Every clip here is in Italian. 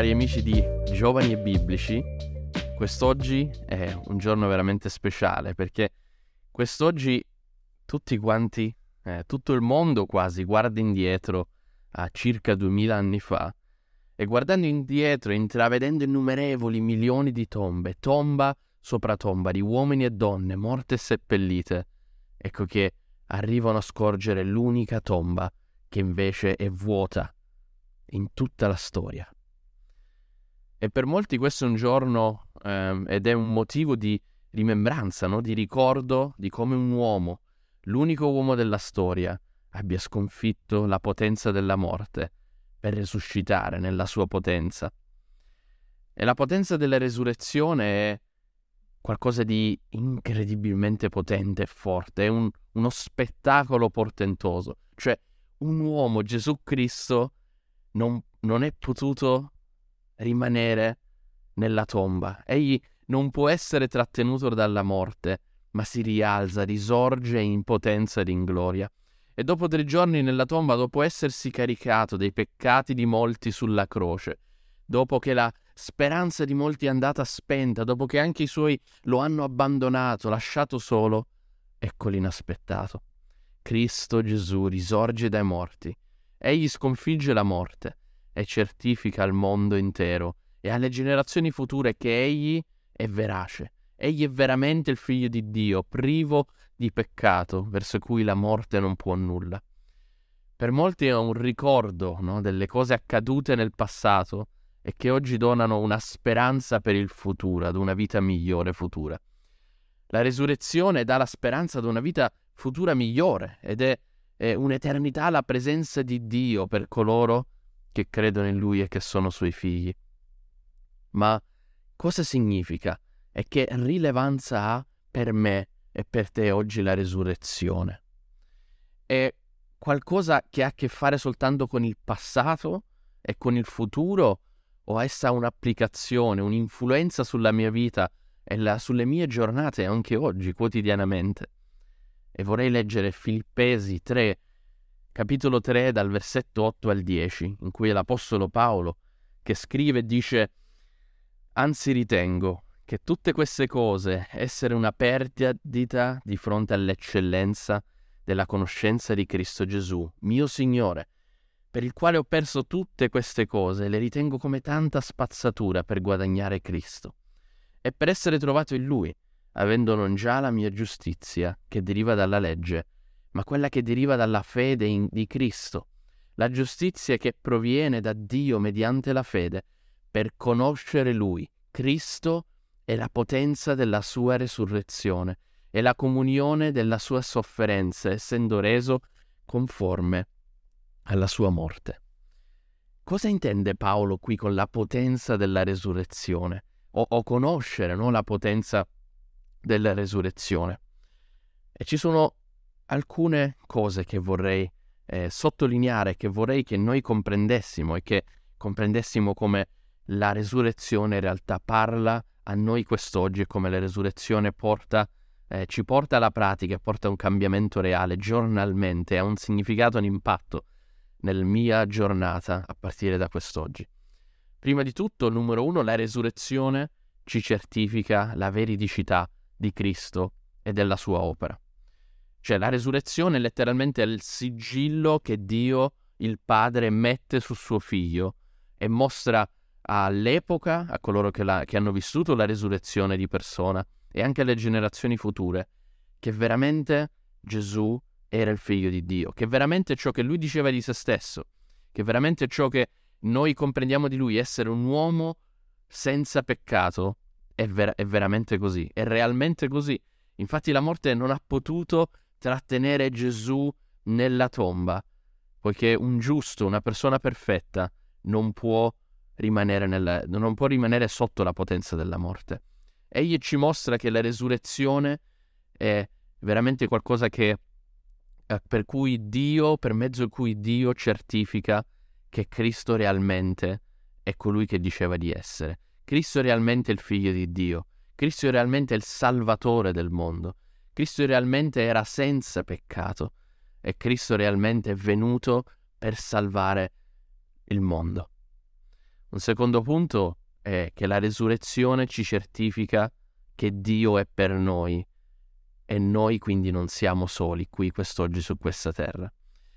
cari amici di Giovani e Biblici, quest'oggi è un giorno veramente speciale perché quest'oggi tutti quanti, eh, tutto il mondo quasi, guarda indietro a circa 2000 anni fa e guardando indietro, intravedendo innumerevoli milioni di tombe, tomba sopra tomba di uomini e donne morte e seppellite, ecco che arrivano a scorgere l'unica tomba che invece è vuota in tutta la storia. E per molti questo è un giorno eh, ed è un motivo di rimembranza, no? di ricordo di come un uomo, l'unico uomo della storia, abbia sconfitto la potenza della morte per risuscitare nella sua potenza. E la potenza della resurrezione è qualcosa di incredibilmente potente e forte, è un, uno spettacolo portentoso. Cioè, un uomo, Gesù Cristo, non, non è potuto rimanere nella tomba. Egli non può essere trattenuto dalla morte, ma si rialza, risorge in potenza ed in gloria. E dopo tre giorni nella tomba, dopo essersi caricato dei peccati di molti sulla croce, dopo che la speranza di molti è andata spenta, dopo che anche i suoi lo hanno abbandonato, lasciato solo, ecco l'inaspettato. Cristo Gesù risorge dai morti. Egli sconfigge la morte e certifica al mondo intero e alle generazioni future che egli è verace, egli è veramente il figlio di Dio, privo di peccato, verso cui la morte non può nulla. Per molti è un ricordo no, delle cose accadute nel passato e che oggi donano una speranza per il futuro, ad una vita migliore futura. La resurrezione dà la speranza ad una vita futura migliore ed è, è un'eternità alla presenza di Dio per coloro che che credono in Lui e che sono Suoi figli. Ma cosa significa e che rilevanza ha per me e per te oggi la resurrezione? È qualcosa che ha a che fare soltanto con il passato e con il futuro o essa ha un'applicazione, un'influenza sulla mia vita e la, sulle mie giornate anche oggi, quotidianamente? E vorrei leggere Filippesi 3, capitolo 3 dal versetto 8 al 10, in cui l'Apostolo Paolo, che scrive, dice Anzi ritengo che tutte queste cose essere una perdita di fronte all'eccellenza della conoscenza di Cristo Gesù, mio Signore, per il quale ho perso tutte queste cose e le ritengo come tanta spazzatura per guadagnare Cristo, e per essere trovato in Lui, avendo non già la mia giustizia che deriva dalla legge, ma quella che deriva dalla fede in, di Cristo, la giustizia che proviene da Dio mediante la fede, per conoscere Lui, Cristo e la potenza della sua resurrezione e la comunione della sua sofferenza, essendo reso conforme alla sua morte. Cosa intende Paolo qui con la potenza della resurrezione? O, o conoscere no, la potenza della resurrezione? E ci sono alcune cose che vorrei eh, sottolineare, che vorrei che noi comprendessimo e che comprendessimo come la resurrezione in realtà parla a noi quest'oggi e come la resurrezione porta, eh, ci porta alla pratica, porta a un cambiamento reale giornalmente, ha un significato, un impatto nella mia giornata a partire da quest'oggi. Prima di tutto, numero uno, la resurrezione ci certifica la veridicità di Cristo e della sua opera. Cioè la resurrezione letteralmente è il sigillo che Dio, il Padre, mette su suo figlio e mostra all'epoca, a coloro che, la, che hanno vissuto la resurrezione di persona e anche alle generazioni future, che veramente Gesù era il figlio di Dio, che veramente ciò che lui diceva di se stesso, che veramente ciò che noi comprendiamo di lui, essere un uomo senza peccato, è, ver- è veramente così, è realmente così. Infatti la morte non ha potuto trattenere Gesù nella tomba, poiché un giusto, una persona perfetta, non può rimanere, nella, non può rimanere sotto la potenza della morte. Egli ci mostra che la resurrezione è veramente qualcosa che, eh, per cui Dio, per mezzo di cui Dio certifica che Cristo realmente è colui che diceva di essere. Cristo è realmente il figlio di Dio. Cristo è realmente il salvatore del mondo. Cristo realmente era senza peccato e Cristo realmente è venuto per salvare il mondo. Un secondo punto è che la resurrezione ci certifica che Dio è per noi e noi quindi non siamo soli qui quest'oggi su questa terra.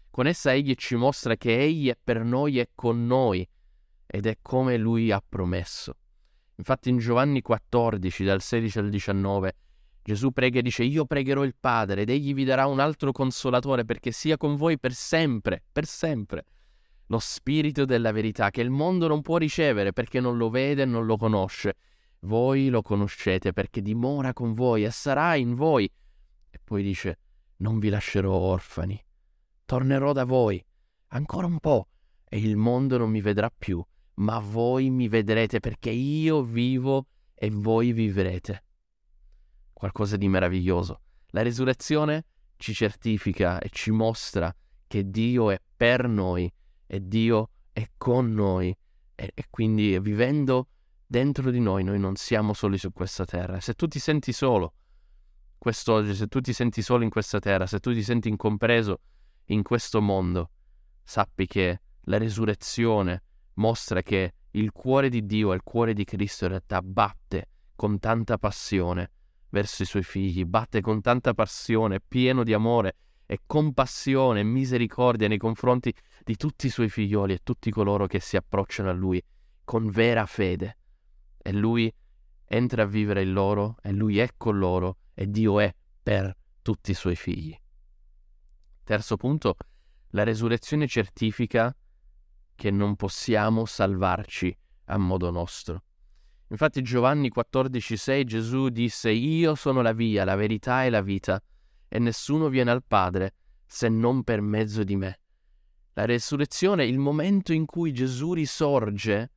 Con essa egli ci mostra che egli è per noi e con noi ed è come lui ha promesso. Infatti in Giovanni 14 dal 16 al 19 Gesù prega e dice io pregherò il Padre ed egli vi darà un altro consolatore perché sia con voi per sempre, per sempre. Lo Spirito della verità che il mondo non può ricevere perché non lo vede e non lo conosce. Voi lo conoscete perché dimora con voi e sarà in voi. E poi dice non vi lascerò orfani. Tornerò da voi ancora un po' e il mondo non mi vedrà più ma voi mi vedrete perché io vivo e voi vivrete. Qualcosa di meraviglioso. La risurrezione ci certifica e ci mostra che Dio è per noi e Dio è con noi e, e quindi vivendo dentro di noi noi non siamo soli su questa terra. Se tu ti senti solo quest'oggi, se tu ti senti solo in questa terra, se tu ti senti incompreso in questo mondo, sappi che la risurrezione mostra che il cuore di Dio e il cuore di Cristo in realtà batte con tanta passione verso i suoi figli, batte con tanta passione, pieno di amore e compassione e misericordia nei confronti di tutti i suoi figlioli e tutti coloro che si approcciano a lui con vera fede. E lui entra a vivere in loro e lui è con loro e Dio è per tutti i suoi figli. Terzo punto, la resurrezione certifica che non possiamo salvarci a modo nostro. Infatti Giovanni 14,6 Gesù disse Io sono la via, la verità e la vita, e nessuno viene al Padre se non per mezzo di me. La resurrezione, il momento in cui Gesù risorge,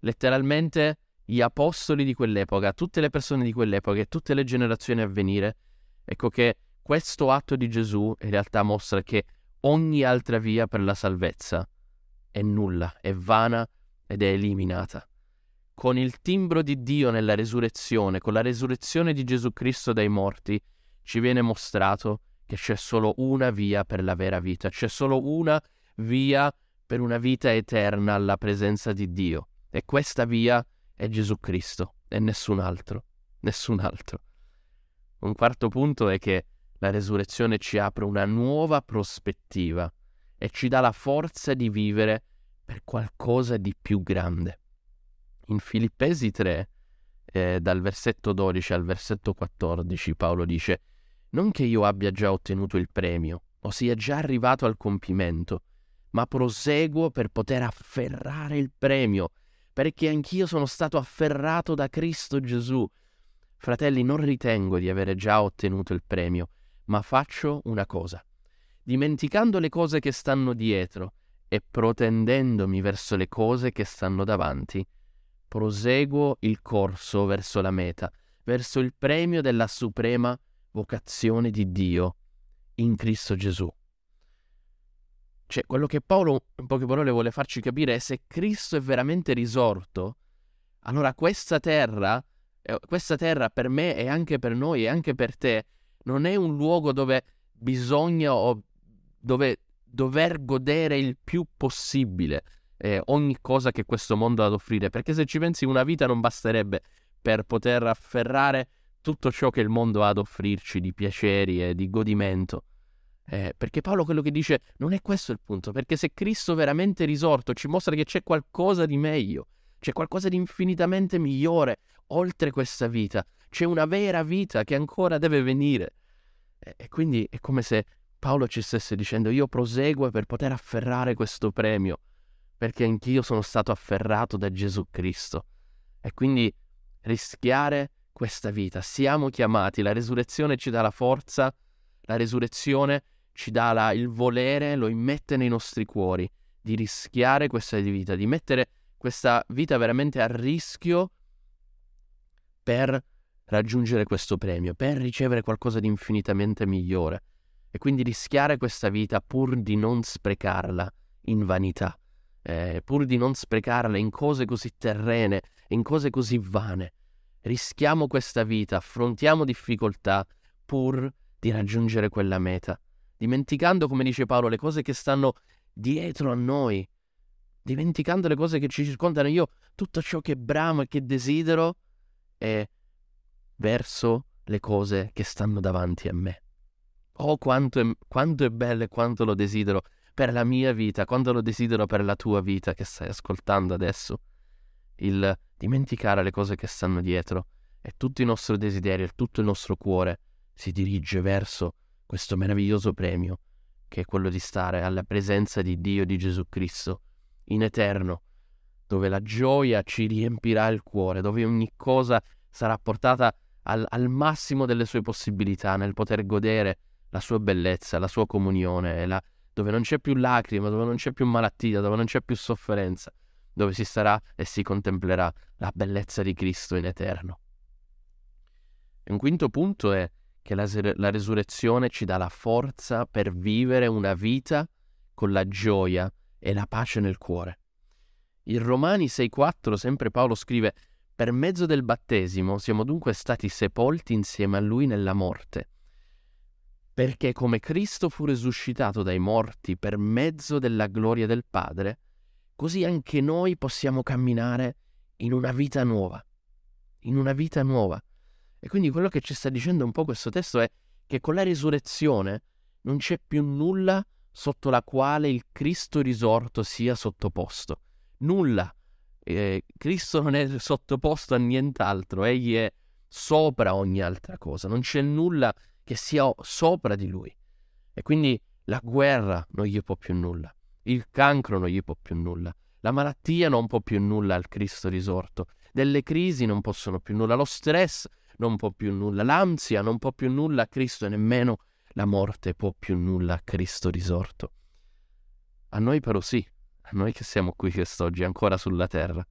letteralmente gli apostoli di quell'epoca, tutte le persone di quell'epoca e tutte le generazioni a venire, ecco che questo atto di Gesù in realtà mostra che ogni altra via per la salvezza è nulla, è vana ed è eliminata. Con il timbro di Dio nella resurrezione, con la resurrezione di Gesù Cristo dai morti, ci viene mostrato che c'è solo una via per la vera vita, c'è solo una via per una vita eterna alla presenza di Dio. E questa via è Gesù Cristo e nessun altro, nessun altro. Un quarto punto è che la resurrezione ci apre una nuova prospettiva e ci dà la forza di vivere per qualcosa di più grande. In Filippesi 3, eh, dal versetto 12 al versetto 14, Paolo dice, Non che io abbia già ottenuto il premio, o sia già arrivato al compimento, ma proseguo per poter afferrare il premio, perché anch'io sono stato afferrato da Cristo Gesù. Fratelli, non ritengo di avere già ottenuto il premio, ma faccio una cosa dimenticando le cose che stanno dietro e protendendomi verso le cose che stanno davanti, proseguo il corso verso la meta, verso il premio della suprema vocazione di Dio in Cristo Gesù. Cioè, quello che Paolo, in poche parole, vuole farci capire è se Cristo è veramente risorto, allora questa terra, eh, questa terra per me e anche per noi e anche per te, non è un luogo dove bisogna o dove dover godere il più possibile eh, ogni cosa che questo mondo ha ad offrire, perché se ci pensi una vita non basterebbe per poter afferrare tutto ciò che il mondo ha ad offrirci di piaceri e di godimento. Eh, perché Paolo quello che dice non è questo il punto, perché se Cristo veramente risorto ci mostra che c'è qualcosa di meglio, c'è qualcosa di infinitamente migliore oltre questa vita, c'è una vera vita che ancora deve venire. Eh, e quindi è come se Paolo ci stesse dicendo io proseguo per poter afferrare questo premio, perché anch'io sono stato afferrato da Gesù Cristo. E quindi rischiare questa vita. Siamo chiamati, la resurrezione ci dà la forza, la resurrezione ci dà la, il volere, lo immette nei nostri cuori di rischiare questa vita, di mettere questa vita veramente a rischio per raggiungere questo premio, per ricevere qualcosa di infinitamente migliore e quindi rischiare questa vita pur di non sprecarla in vanità, eh, pur di non sprecarla in cose così terrene, in cose così vane. Rischiamo questa vita, affrontiamo difficoltà pur di raggiungere quella meta, dimenticando, come dice Paolo, le cose che stanno dietro a noi, dimenticando le cose che ci circondano, io tutto ciò che bramo e che desidero è verso le cose che stanno davanti a me. Oh, quanto è, quanto è bello e quanto lo desidero per la mia vita, quanto lo desidero per la tua vita che stai ascoltando adesso. Il dimenticare le cose che stanno dietro e tutto il nostro desiderio e tutto il nostro cuore si dirige verso questo meraviglioso premio che è quello di stare alla presenza di Dio di Gesù Cristo in eterno, dove la gioia ci riempirà il cuore, dove ogni cosa sarà portata al, al massimo delle sue possibilità nel poter godere la sua bellezza, la sua comunione, la, dove non c'è più lacrima, dove non c'è più malattia, dove non c'è più sofferenza, dove si starà e si contemplerà la bellezza di Cristo in eterno. Un quinto punto è che la, la resurrezione ci dà la forza per vivere una vita con la gioia e la pace nel cuore. In Romani 6:4 sempre Paolo scrive per mezzo del battesimo siamo dunque stati sepolti insieme a lui nella morte, perché come Cristo fu risuscitato dai morti per mezzo della gloria del Padre, così anche noi possiamo camminare in una vita nuova, in una vita nuova. E quindi quello che ci sta dicendo un po' questo testo è che con la risurrezione non c'è più nulla sotto la quale il Cristo risorto sia sottoposto. Nulla. Eh, Cristo non è sottoposto a nient'altro, egli è sopra ogni altra cosa, non c'è nulla che sia sopra di lui. E quindi la guerra non gli può più nulla, il cancro non gli può più nulla, la malattia non può più nulla al Cristo risorto, delle crisi non possono più nulla, lo stress non può più nulla, l'ansia non può più nulla a Cristo e nemmeno la morte può più nulla a Cristo risorto. A noi però sì, a noi che siamo qui quest'oggi ancora sulla terra.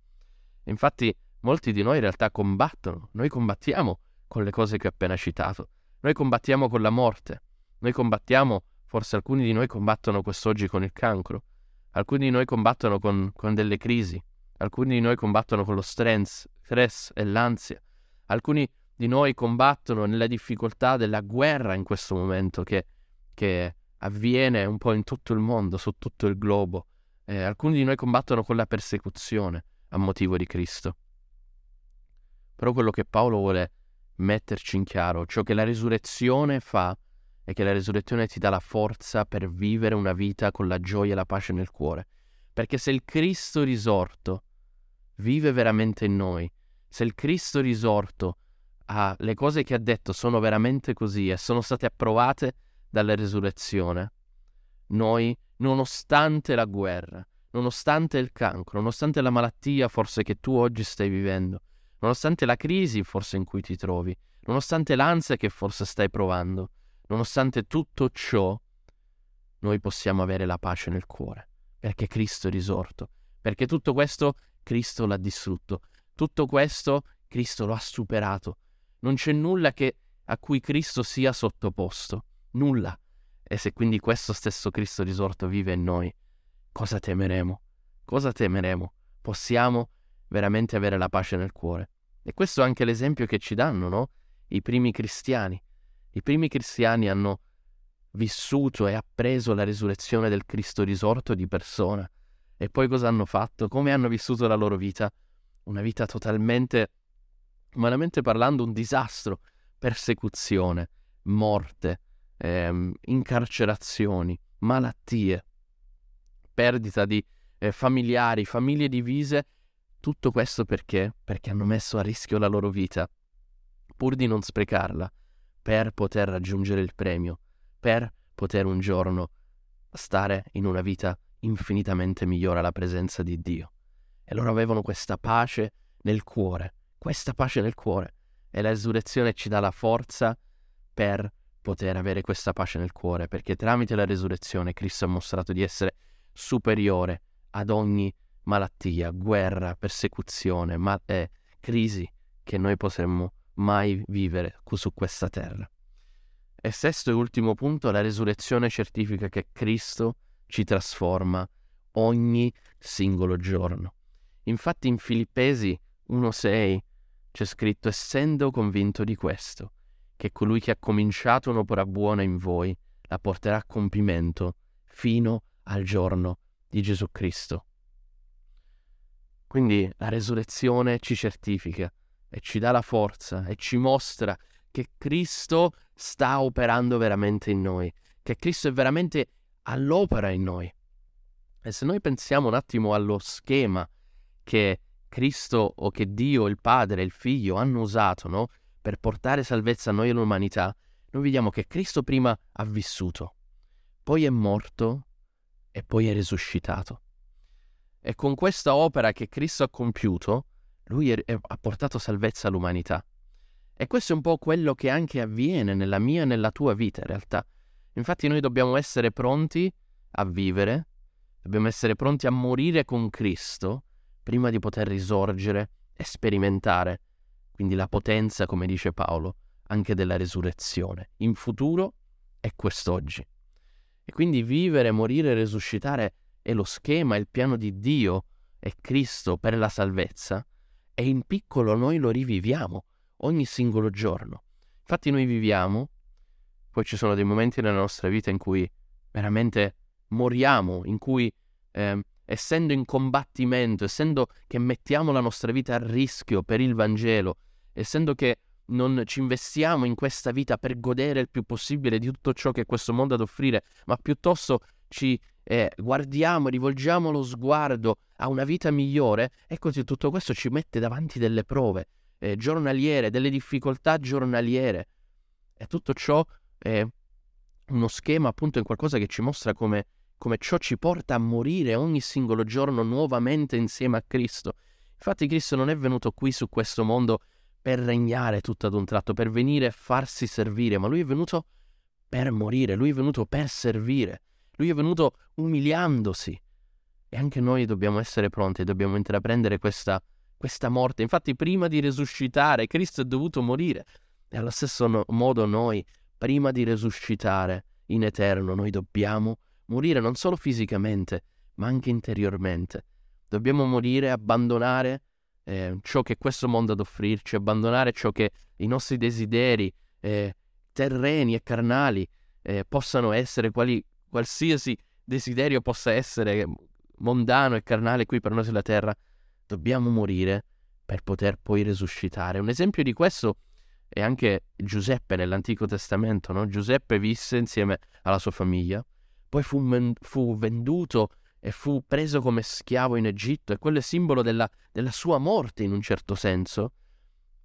Infatti molti di noi in realtà combattono, noi combattiamo con le cose che ho appena citato, noi combattiamo con la morte, noi combattiamo, forse alcuni di noi combattono quest'oggi con il cancro, alcuni di noi combattono con, con delle crisi, alcuni di noi combattono con lo stress, stress e l'ansia, alcuni di noi combattono nella difficoltà della guerra in questo momento che, che avviene un po' in tutto il mondo, su tutto il globo. Eh, alcuni di noi combattono con la persecuzione a motivo di Cristo. Però quello che Paolo vuole metterci in chiaro, ciò che la risurrezione fa, è che la risurrezione ti dà la forza per vivere una vita con la gioia e la pace nel cuore. Perché se il Cristo risorto vive veramente in noi, se il Cristo risorto ah, le cose che ha detto sono veramente così e sono state approvate dalla resurrezione, noi, nonostante la guerra, nonostante il cancro, nonostante la malattia forse che tu oggi stai vivendo, nonostante la crisi forse in cui ti trovi, nonostante l'ansia che forse stai provando, nonostante tutto ciò, noi possiamo avere la pace nel cuore, perché Cristo è risorto, perché tutto questo Cristo l'ha distrutto, tutto questo Cristo lo ha superato, non c'è nulla che, a cui Cristo sia sottoposto. Nulla. E se quindi questo stesso Cristo risorto vive in noi, cosa temeremo? Cosa temeremo? Possiamo veramente avere la pace nel cuore. E questo è anche l'esempio che ci danno, no? I primi cristiani. I primi cristiani hanno vissuto e appreso la risurrezione del Cristo risorto di persona. E poi cosa hanno fatto? Come hanno vissuto la loro vita? Una vita totalmente umanamente parlando, un disastro, persecuzione, morte, ehm, incarcerazioni, malattie, perdita di eh, familiari, famiglie divise, tutto questo perché? Perché hanno messo a rischio la loro vita, pur di non sprecarla, per poter raggiungere il premio, per poter un giorno stare in una vita infinitamente migliore alla presenza di Dio. E loro avevano questa pace nel cuore, questa pace nel cuore e la resurrezione ci dà la forza per poter avere questa pace nel cuore, perché tramite la resurrezione Cristo ha mostrato di essere superiore ad ogni malattia, guerra, persecuzione, ma- eh, crisi che noi potremmo mai vivere su questa terra. E sesto e ultimo punto, la resurrezione certifica che Cristo ci trasforma ogni singolo giorno. Infatti in Filippesi 1.6 c'è scritto essendo convinto di questo, che colui che ha cominciato un'opera buona in voi la porterà a compimento fino al giorno di Gesù Cristo. Quindi la resurrezione ci certifica e ci dà la forza e ci mostra che Cristo sta operando veramente in noi, che Cristo è veramente all'opera in noi. E se noi pensiamo un attimo allo schema che Cristo o che Dio, il Padre e il Figlio hanno usato no? per portare salvezza a noi e all'umanità, noi vediamo che Cristo prima ha vissuto, poi è morto e poi è risuscitato. E con questa opera che Cristo ha compiuto, lui è, è, ha portato salvezza all'umanità. E questo è un po' quello che anche avviene nella mia e nella tua vita in realtà. Infatti noi dobbiamo essere pronti a vivere, dobbiamo essere pronti a morire con Cristo prima di poter risorgere e sperimentare, quindi la potenza, come dice Paolo, anche della resurrezione, in futuro e quest'oggi. E quindi vivere, morire e risuscitare è lo schema, il piano di Dio e Cristo per la salvezza e in piccolo noi lo riviviamo ogni singolo giorno. Infatti noi viviamo, poi ci sono dei momenti nella nostra vita in cui veramente moriamo, in cui eh, essendo in combattimento, essendo che mettiamo la nostra vita a rischio per il Vangelo, essendo che non ci investiamo in questa vita per godere il più possibile di tutto ciò che questo mondo ha ad offrire, ma piuttosto ci eh, guardiamo, rivolgiamo lo sguardo a una vita migliore, ecco che tutto questo ci mette davanti delle prove eh, giornaliere, delle difficoltà giornaliere. E tutto ciò è uno schema, appunto, è qualcosa che ci mostra come come ciò ci porta a morire ogni singolo giorno nuovamente insieme a Cristo. Infatti Cristo non è venuto qui su questo mondo per regnare tutto ad un tratto, per venire e farsi servire, ma lui è venuto per morire, lui è venuto per servire, lui è venuto umiliandosi. E anche noi dobbiamo essere pronti, dobbiamo intraprendere questa, questa morte. Infatti prima di risuscitare Cristo è dovuto morire. E allo stesso modo noi, prima di risuscitare in eterno, noi dobbiamo morire non solo fisicamente, ma anche interiormente. Dobbiamo morire, abbandonare eh, ciò che questo mondo ha ad offrirci, abbandonare ciò che i nostri desideri eh, terreni e carnali eh, possano essere, quali, qualsiasi desiderio possa essere mondano e carnale qui per noi sulla terra. Dobbiamo morire per poter poi risuscitare. Un esempio di questo è anche Giuseppe nell'Antico Testamento. No? Giuseppe visse insieme alla sua famiglia poi fu, men- fu, venduto e fu preso come schiavo in Egitto, e quello è simbolo della, della sua morte in un certo senso,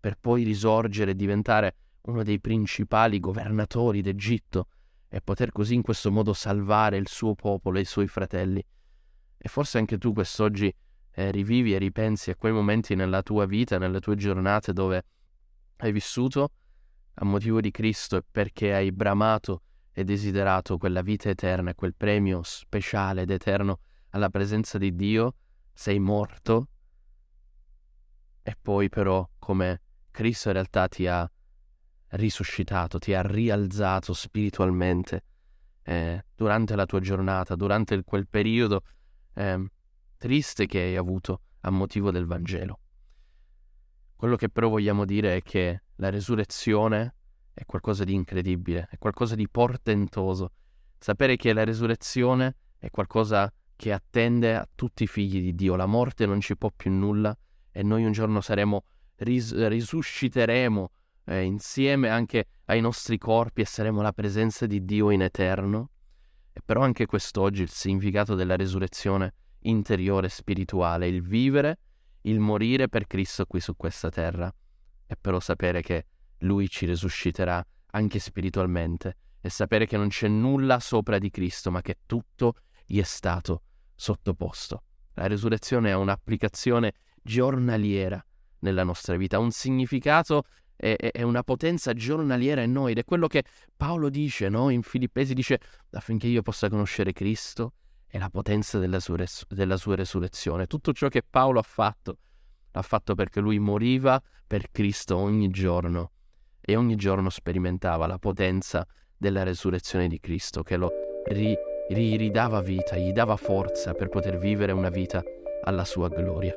per poi risorgere e diventare uno dei principali governatori d'Egitto e poter così in questo modo salvare il suo popolo e i suoi fratelli. E forse anche tu quest'oggi eh, rivivi e ripensi a quei momenti nella tua vita, nelle tue giornate dove hai vissuto a motivo di Cristo e perché hai bramato e desiderato quella vita eterna, quel premio speciale ed eterno alla presenza di Dio, sei morto e poi però come Cristo in realtà ti ha risuscitato, ti ha rialzato spiritualmente eh, durante la tua giornata, durante quel periodo eh, triste che hai avuto a motivo del Vangelo. Quello che però vogliamo dire è che la resurrezione è qualcosa di incredibile, è qualcosa di portentoso. Sapere che la resurrezione è qualcosa che attende a tutti i figli di Dio. La morte non ci può più nulla e noi un giorno saremo, ris- risusciteremo eh, insieme anche ai nostri corpi e saremo la presenza di Dio in eterno. E però anche quest'oggi il significato della resurrezione interiore spirituale, il vivere, il morire per Cristo qui su questa terra. E però sapere che lui ci risusciterà anche spiritualmente e sapere che non c'è nulla sopra di Cristo, ma che tutto gli è stato sottoposto. La risurrezione ha un'applicazione giornaliera nella nostra vita, un significato e, e, una potenza giornaliera in noi ed è quello che Paolo dice no? in Filippesi, dice affinché io possa conoscere Cristo e la potenza della sua, res- della sua resurrezione. Tutto ciò che Paolo ha fatto, l'ha fatto perché lui moriva per Cristo ogni giorno e ogni giorno sperimentava la potenza della resurrezione di Cristo che lo ri- ridava vita, gli dava forza per poter vivere una vita alla sua gloria.